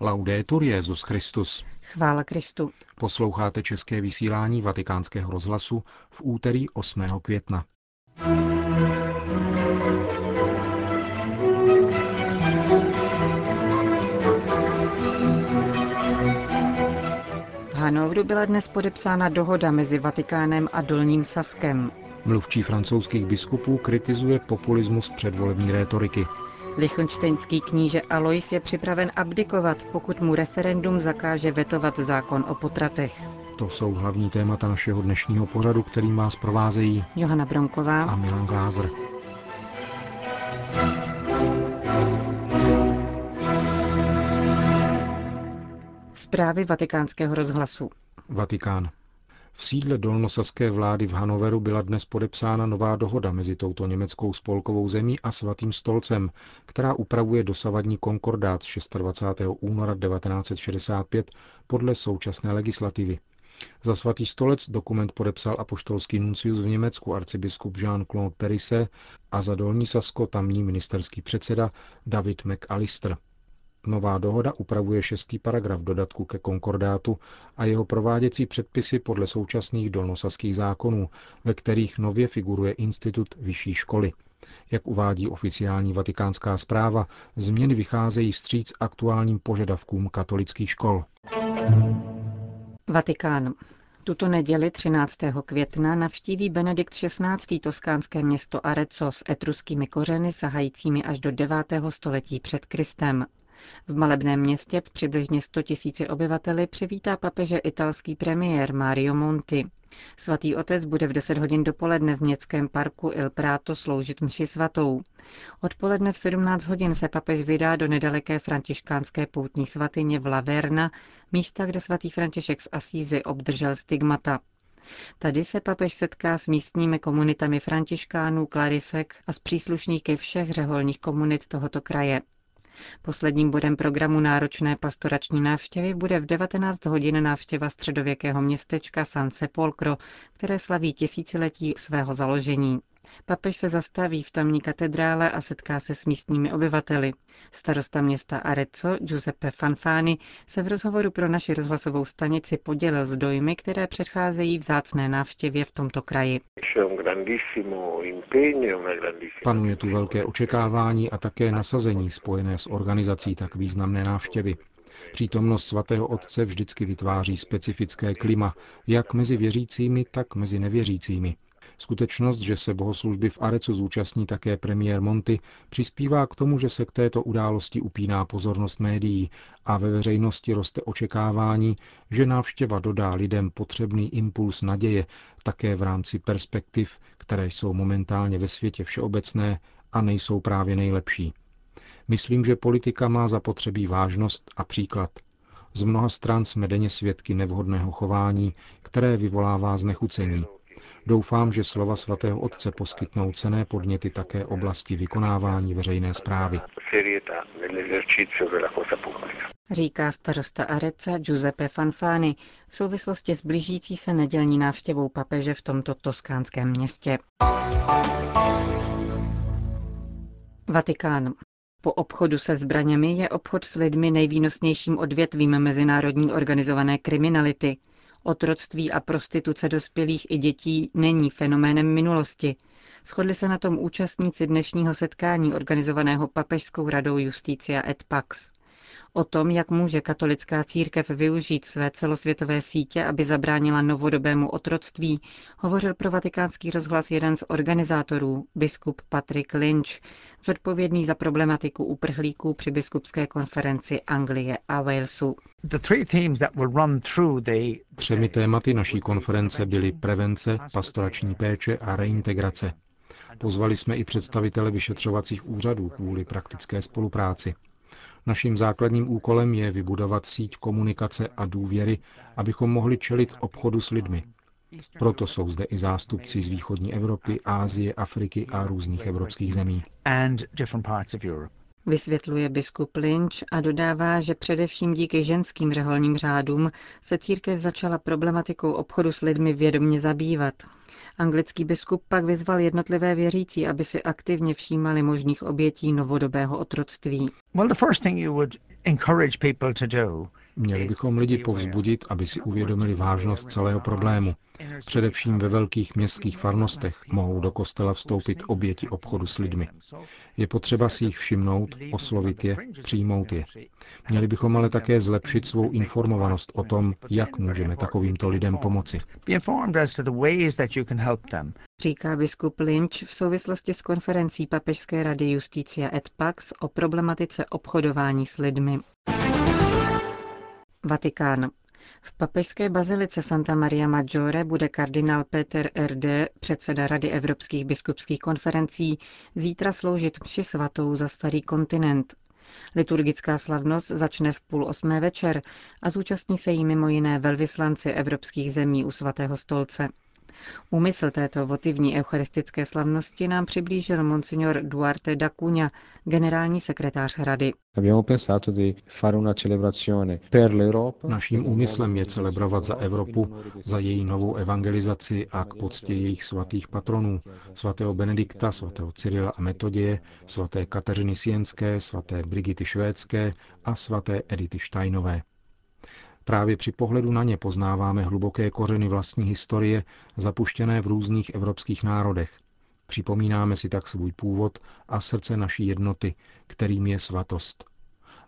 Laudetur Jezus Christus. Chvála Kristu. Posloucháte české vysílání Vatikánského rozhlasu v úterý 8. května. V Hanovru byla dnes podepsána dohoda mezi Vatikánem a Dolním Saskem. Mluvčí francouzských biskupů kritizuje populismus předvolební rétoriky. Lichtenštejnský kníže Alois je připraven abdikovat, pokud mu referendum zakáže vetovat zákon o potratech. To jsou hlavní témata našeho dnešního pořadu, kterým vás provázejí Johana Bronková a Milan Glázer. Zprávy vatikánského rozhlasu. Vatikán. V sídle dolnosaské vlády v Hanoveru byla dnes podepsána nová dohoda mezi touto německou spolkovou zemí a svatým stolcem, která upravuje dosavadní konkordát z 26. února 1965 podle současné legislativy. Za svatý stolec dokument podepsal apoštolský nuncius v Německu arcibiskup Jean-Claude Perise a za Dolní Sasko tamní ministerský předseda David McAllister. Nová dohoda upravuje šestý paragraf dodatku ke konkordátu a jeho prováděcí předpisy podle současných dolnosaských zákonů, ve kterých nově figuruje institut vyšší školy. Jak uvádí oficiální vatikánská zpráva, změny vycházejí vstříc aktuálním požadavkům katolických škol. Vatikán. Tuto neděli 13. května navštíví Benedikt XVI. toskánské město Arezzo s etruskými kořeny sahajícími až do 9. století před Kristem. V malebném městě s přibližně 100 tisíci obyvateli přivítá papeže italský premiér Mario Monti. Svatý otec bude v 10 hodin dopoledne v městském parku Il Prato sloužit mši svatou. Odpoledne v 17 hodin se papež vydá do nedaleké františkánské poutní svatyně v Laverna, místa, kde svatý František z Asízy obdržel stigmata. Tady se papež setká s místními komunitami františkánů, klarisek a s příslušníky všech řeholních komunit tohoto kraje. Posledním bodem programu náročné pastorační návštěvy bude v 19 hodin návštěva středověkého městečka San Sepolcro, které slaví tisíciletí svého založení. Papež se zastaví v tamní katedrále a setká se s místními obyvateli. Starosta města Arezzo Giuseppe Fanfani se v rozhovoru pro naši rozhlasovou stanici podělil s dojmy, které předcházejí vzácné návštěvě v tomto kraji. Panuje tu velké očekávání a také nasazení spojené s organizací tak významné návštěvy. Přítomnost svatého otce vždycky vytváří specifické klima, jak mezi věřícími, tak mezi nevěřícími. Skutečnost, že se bohoslužby v Arecu zúčastní také premiér Monty, přispívá k tomu, že se k této události upíná pozornost médií a ve veřejnosti roste očekávání, že návštěva dodá lidem potřebný impuls naděje také v rámci perspektiv, které jsou momentálně ve světě všeobecné a nejsou právě nejlepší. Myslím, že politika má zapotřebí vážnost a příklad. Z mnoha stran jsme denně svědky nevhodného chování, které vyvolává znechucení. Doufám, že slova svatého otce poskytnou cené podněty také oblasti vykonávání veřejné zprávy. Říká starosta Areca Giuseppe Fanfani v souvislosti s blížící se nedělní návštěvou papeže v tomto toskánském městě. Vatikán. Po obchodu se zbraněmi je obchod s lidmi nejvýnosnějším odvětvím mezinárodní organizované kriminality – Otroctví a prostituce dospělých i dětí není fenoménem minulosti. Shodli se na tom účastníci dnešního setkání organizovaného Papežskou radou Justícia et Pax. O tom, jak může katolická církev využít své celosvětové sítě, aby zabránila novodobému otroctví, hovořil pro vatikánský rozhlas jeden z organizátorů, biskup Patrick Lynch, zodpovědný za problematiku uprchlíků při biskupské konferenci Anglie a Walesu. Třemi tématy naší konference byly prevence, pastorační péče a reintegrace. Pozvali jsme i představitele vyšetřovacích úřadů kvůli praktické spolupráci. Naším základním úkolem je vybudovat síť komunikace a důvěry, abychom mohli čelit obchodu s lidmi. Proto jsou zde i zástupci z východní Evropy, Ázie, Afriky a různých evropských zemí. Vysvětluje biskup Lynch a dodává, že především díky ženským řeholním řádům se církev začala problematikou obchodu s lidmi vědomně zabývat. Anglický biskup pak vyzval jednotlivé věřící, aby si aktivně všímali možných obětí novodobého otroctví. Měli bychom lidi povzbudit, aby si uvědomili vážnost celého problému. Především ve velkých městských farnostech mohou do kostela vstoupit oběti obchodu s lidmi. Je potřeba si jich všimnout, oslovit je, přijmout je. Měli bychom ale také zlepšit svou informovanost o tom, jak můžeme takovýmto lidem pomoci. Říká biskup Lynch v souvislosti s konferencí Papežské rady Justícia et Pax o problematice obchodování s lidmi. Vatikán. V papežské bazilice Santa Maria Maggiore bude kardinál Peter RD, předseda Rady evropských biskupských konferencí, zítra sloužit mši svatou za starý kontinent. Liturgická slavnost začne v půl osmé večer a zúčastní se jí mimo jiné velvyslanci evropských zemí u svatého stolce. Úmysl této votivní eucharistické slavnosti nám přiblížil monsignor Duarte da Cunha, generální sekretář rady. Naším úmyslem je celebrovat za Evropu, za její novou evangelizaci a k poctě jejich svatých patronů, svatého Benedikta, svatého Cyrila a Metodie, svaté Kateřiny Sienské, svaté Brigity Švédské a svaté Edity Steinové. Právě při pohledu na ně poznáváme hluboké kořeny vlastní historie, zapuštěné v různých evropských národech. Připomínáme si tak svůj původ a srdce naší jednoty, kterým je svatost.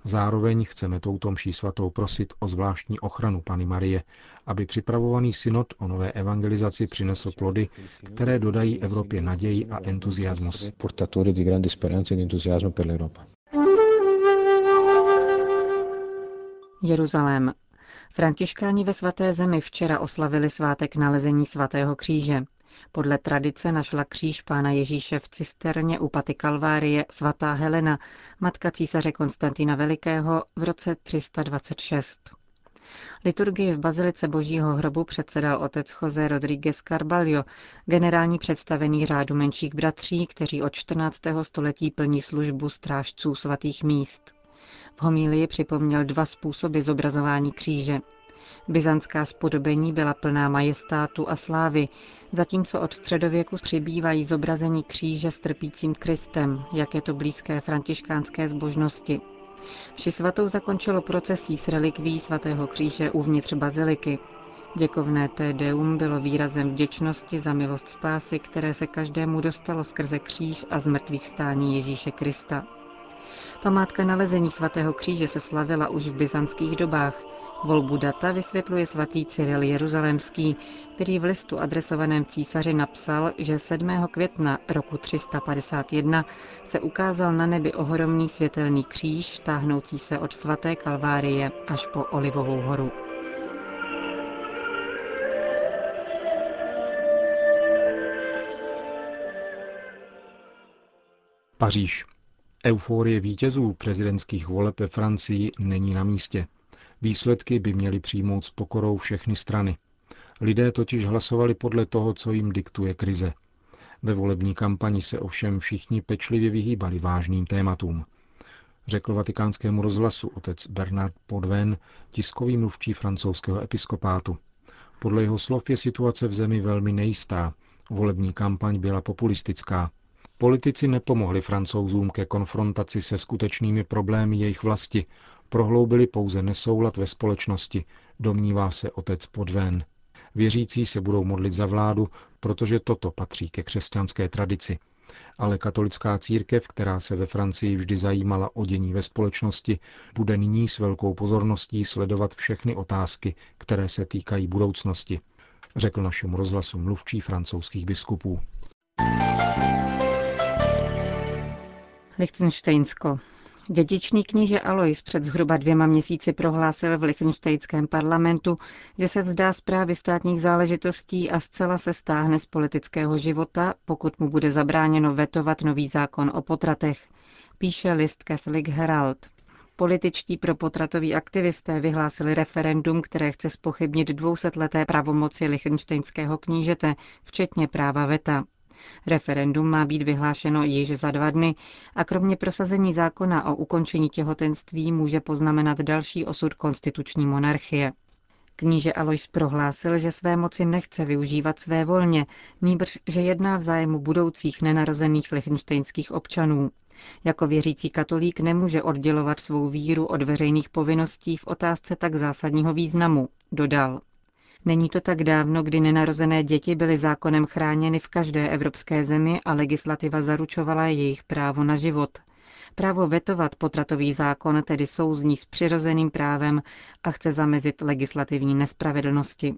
Zároveň chceme touto mší svatou prosit o zvláštní ochranu Pany Marie, aby připravovaný synod o nové evangelizaci přinesl plody, které dodají Evropě naději a entuziasmus. Jeruzalém. Františkáni ve svaté zemi včera oslavili svátek nalezení svatého kříže. Podle tradice našla kříž pána Ježíše v cisterně u paty Kalvárie svatá Helena, matka císaře Konstantina Velikého v roce 326. Liturgii v Bazilice Božího hrobu předsedal otec Jose Rodríguez Carballo, generální představený řádu menších bratří, kteří od 14. století plní službu strážců svatých míst. V homílii připomněl dva způsoby zobrazování kříže. Byzantská spodobení byla plná majestátu a slávy, zatímco od středověku přibývají zobrazení kříže s trpícím Kristem, jak je to blízké františkánské zbožnosti. Vši svatou zakončilo procesí s relikví svatého kříže uvnitř baziliky. Děkovné Deum bylo výrazem vděčnosti za milost spásy, které se každému dostalo skrze kříž a zmrtvých stání Ježíše Krista. Památka nalezení svatého kříže se slavila už v byzantských dobách. Volbu data vysvětluje svatý Cyril Jeruzalémský, který v listu adresovaném císaři napsal, že 7. května roku 351 se ukázal na nebi ohromný světelný kříž, táhnoucí se od svaté Kalvárie až po Olivovou horu. Paříž. Euforie vítězů prezidentských voleb ve Francii není na místě. Výsledky by měly přijmout s pokorou všechny strany. Lidé totiž hlasovali podle toho, co jim diktuje krize. Ve volební kampani se ovšem všichni pečlivě vyhýbali vážným tématům. Řekl vatikánskému rozhlasu otec Bernard Podven, tiskový mluvčí francouzského episkopátu. Podle jeho slov je situace v zemi velmi nejistá. Volební kampaň byla populistická. Politici nepomohli francouzům ke konfrontaci se skutečnými problémy jejich vlasti, prohloubili pouze nesoulad ve společnosti, domnívá se otec Podvén. Věřící se budou modlit za vládu, protože toto patří ke křesťanské tradici. Ale katolická církev, která se ve Francii vždy zajímala o dění ve společnosti, bude nyní s velkou pozorností sledovat všechny otázky, které se týkají budoucnosti, řekl našemu rozhlasu mluvčí francouzských biskupů. Lichtensteinsko. Dědičný kníže Alois před zhruba dvěma měsíci prohlásil v Lichtensteinském parlamentu, že se vzdá zprávy státních záležitostí a zcela se stáhne z politického života, pokud mu bude zabráněno vetovat nový zákon o potratech, píše list Catholic Herald. Političtí propotratoví aktivisté vyhlásili referendum, které chce spochybnit dvousetleté pravomoci lichtensteinského knížete, včetně práva veta. Referendum má být vyhlášeno již za dva dny a kromě prosazení zákona o ukončení těhotenství může poznamenat další osud konstituční monarchie. Kníže Alois prohlásil, že své moci nechce využívat své volně, nýbrž, že jedná v zájmu budoucích nenarozených lichtenštejnských občanů. Jako věřící katolík nemůže oddělovat svou víru od veřejných povinností v otázce tak zásadního významu, dodal. Není to tak dávno, kdy nenarozené děti byly zákonem chráněny v každé evropské zemi a legislativa zaručovala jejich právo na život. Právo vetovat potratový zákon tedy souzní s přirozeným právem a chce zamezit legislativní nespravedlnosti.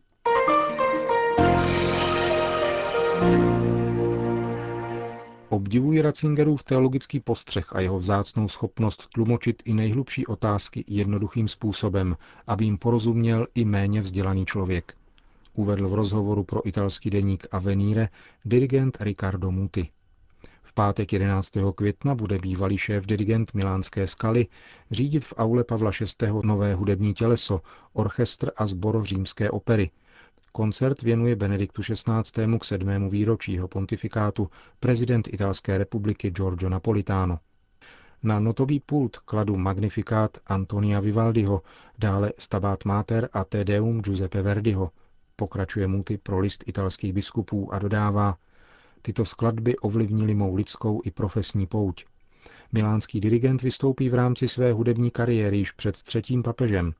Obdivuji Ratzingerův teologický postřeh a jeho vzácnou schopnost tlumočit i nejhlubší otázky jednoduchým způsobem, aby jim porozuměl i méně vzdělaný člověk. Uvedl v rozhovoru pro italský deník Avenire dirigent Riccardo Muti. V pátek 11. května bude bývalý šéf dirigent Milánské skaly řídit v aule Pavla VI. nové hudební těleso, orchestr a sbor římské opery – Koncert věnuje Benediktu XVI. k sedmému výročí jeho pontifikátu prezident Italské republiky Giorgio Napolitano. Na notový pult kladu Magnifikát Antonia Vivaldiho, dále Stabat Mater a Tedeum Giuseppe Verdiho. Pokračuje Muty pro list italských biskupů a dodává, tyto skladby ovlivnily mou lidskou i profesní pouť. Milánský dirigent vystoupí v rámci své hudební kariéry již před třetím papežem,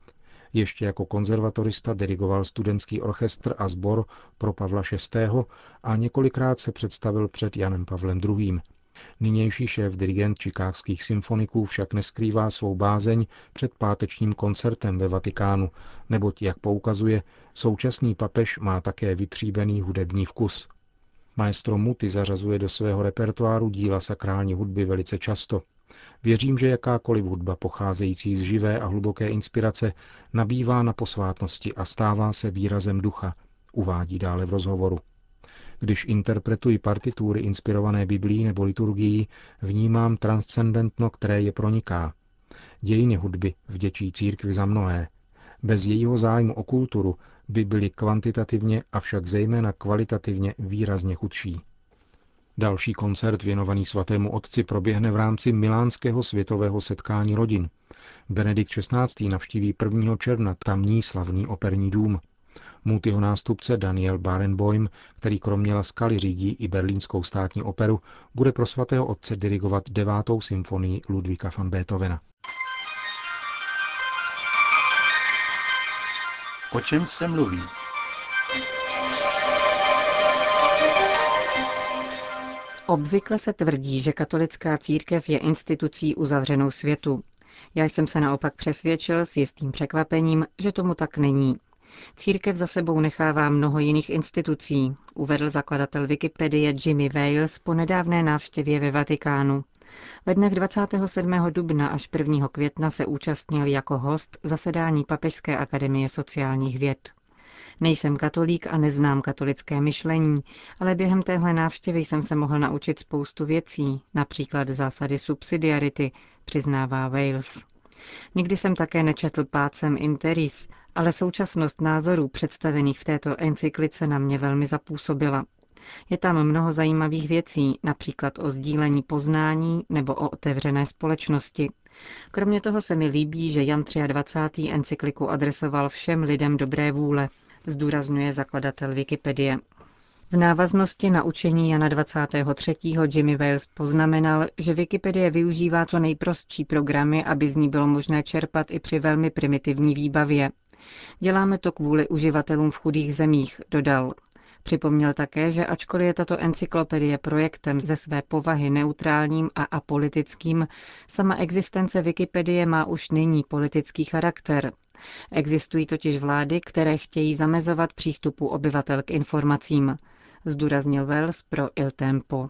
ještě jako konzervatorista dirigoval studentský orchestr a sbor pro Pavla VI. a několikrát se představil před Janem Pavlem II. Nynější šéf dirigent čikákských symfoniků však neskrývá svou bázeň před pátečním koncertem ve Vatikánu, neboť, jak poukazuje, současný papež má také vytříbený hudební vkus. Maestro Muty zařazuje do svého repertoáru díla sakrální hudby velice často. Věřím, že jakákoliv hudba pocházející z živé a hluboké inspirace nabývá na posvátnosti a stává se výrazem ducha, uvádí dále v rozhovoru. Když interpretuji partitury inspirované Biblí nebo liturgií, vnímám transcendentno, které je proniká. Dějiny hudby vděčí církvi za mnohé. Bez jejího zájmu o kulturu by byly kvantitativně, avšak zejména kvalitativně výrazně chudší. Další koncert věnovaný svatému otci proběhne v rámci Milánského světového setkání rodin. Benedikt XVI. navštíví 1. června tamní slavný operní dům. Mutyho nástupce Daniel Barenboim, který kromě Laskaly řídí i berlínskou státní operu, bude pro svatého otce dirigovat devátou symfonii Ludvíka van Beethovena. O čem se mluví? Obvykle se tvrdí, že katolická církev je institucí uzavřenou světu. Já jsem se naopak přesvědčil s jistým překvapením, že tomu tak není. Církev za sebou nechává mnoho jiných institucí, uvedl zakladatel Wikipedie Jimmy Wales po nedávné návštěvě ve Vatikánu. Ve dnech 27. dubna až 1. května se účastnil jako host zasedání Papežské akademie sociálních věd. Nejsem katolík a neznám katolické myšlení, ale během téhle návštěvy jsem se mohl naučit spoustu věcí, například zásady subsidiarity, přiznává Wales. Nikdy jsem také nečetl pácem Interis, ale současnost názorů představených v této encyklice na mě velmi zapůsobila. Je tam mnoho zajímavých věcí, například o sdílení poznání nebo o otevřené společnosti. Kromě toho se mi líbí, že Jan 23. encykliku adresoval všem lidem dobré vůle, zdůrazňuje zakladatel Wikipedie. V návaznosti na učení Jana 23. Jimmy Wales poznamenal, že Wikipedie využívá co nejprostší programy, aby z ní bylo možné čerpat i při velmi primitivní výbavě. Děláme to kvůli uživatelům v chudých zemích, dodal. Připomněl také, že ačkoliv je tato encyklopedie projektem ze své povahy neutrálním a apolitickým, sama existence Wikipedie má už nyní politický charakter. Existují totiž vlády, které chtějí zamezovat přístupu obyvatel k informacím, zdůraznil Wells pro Il Tempo.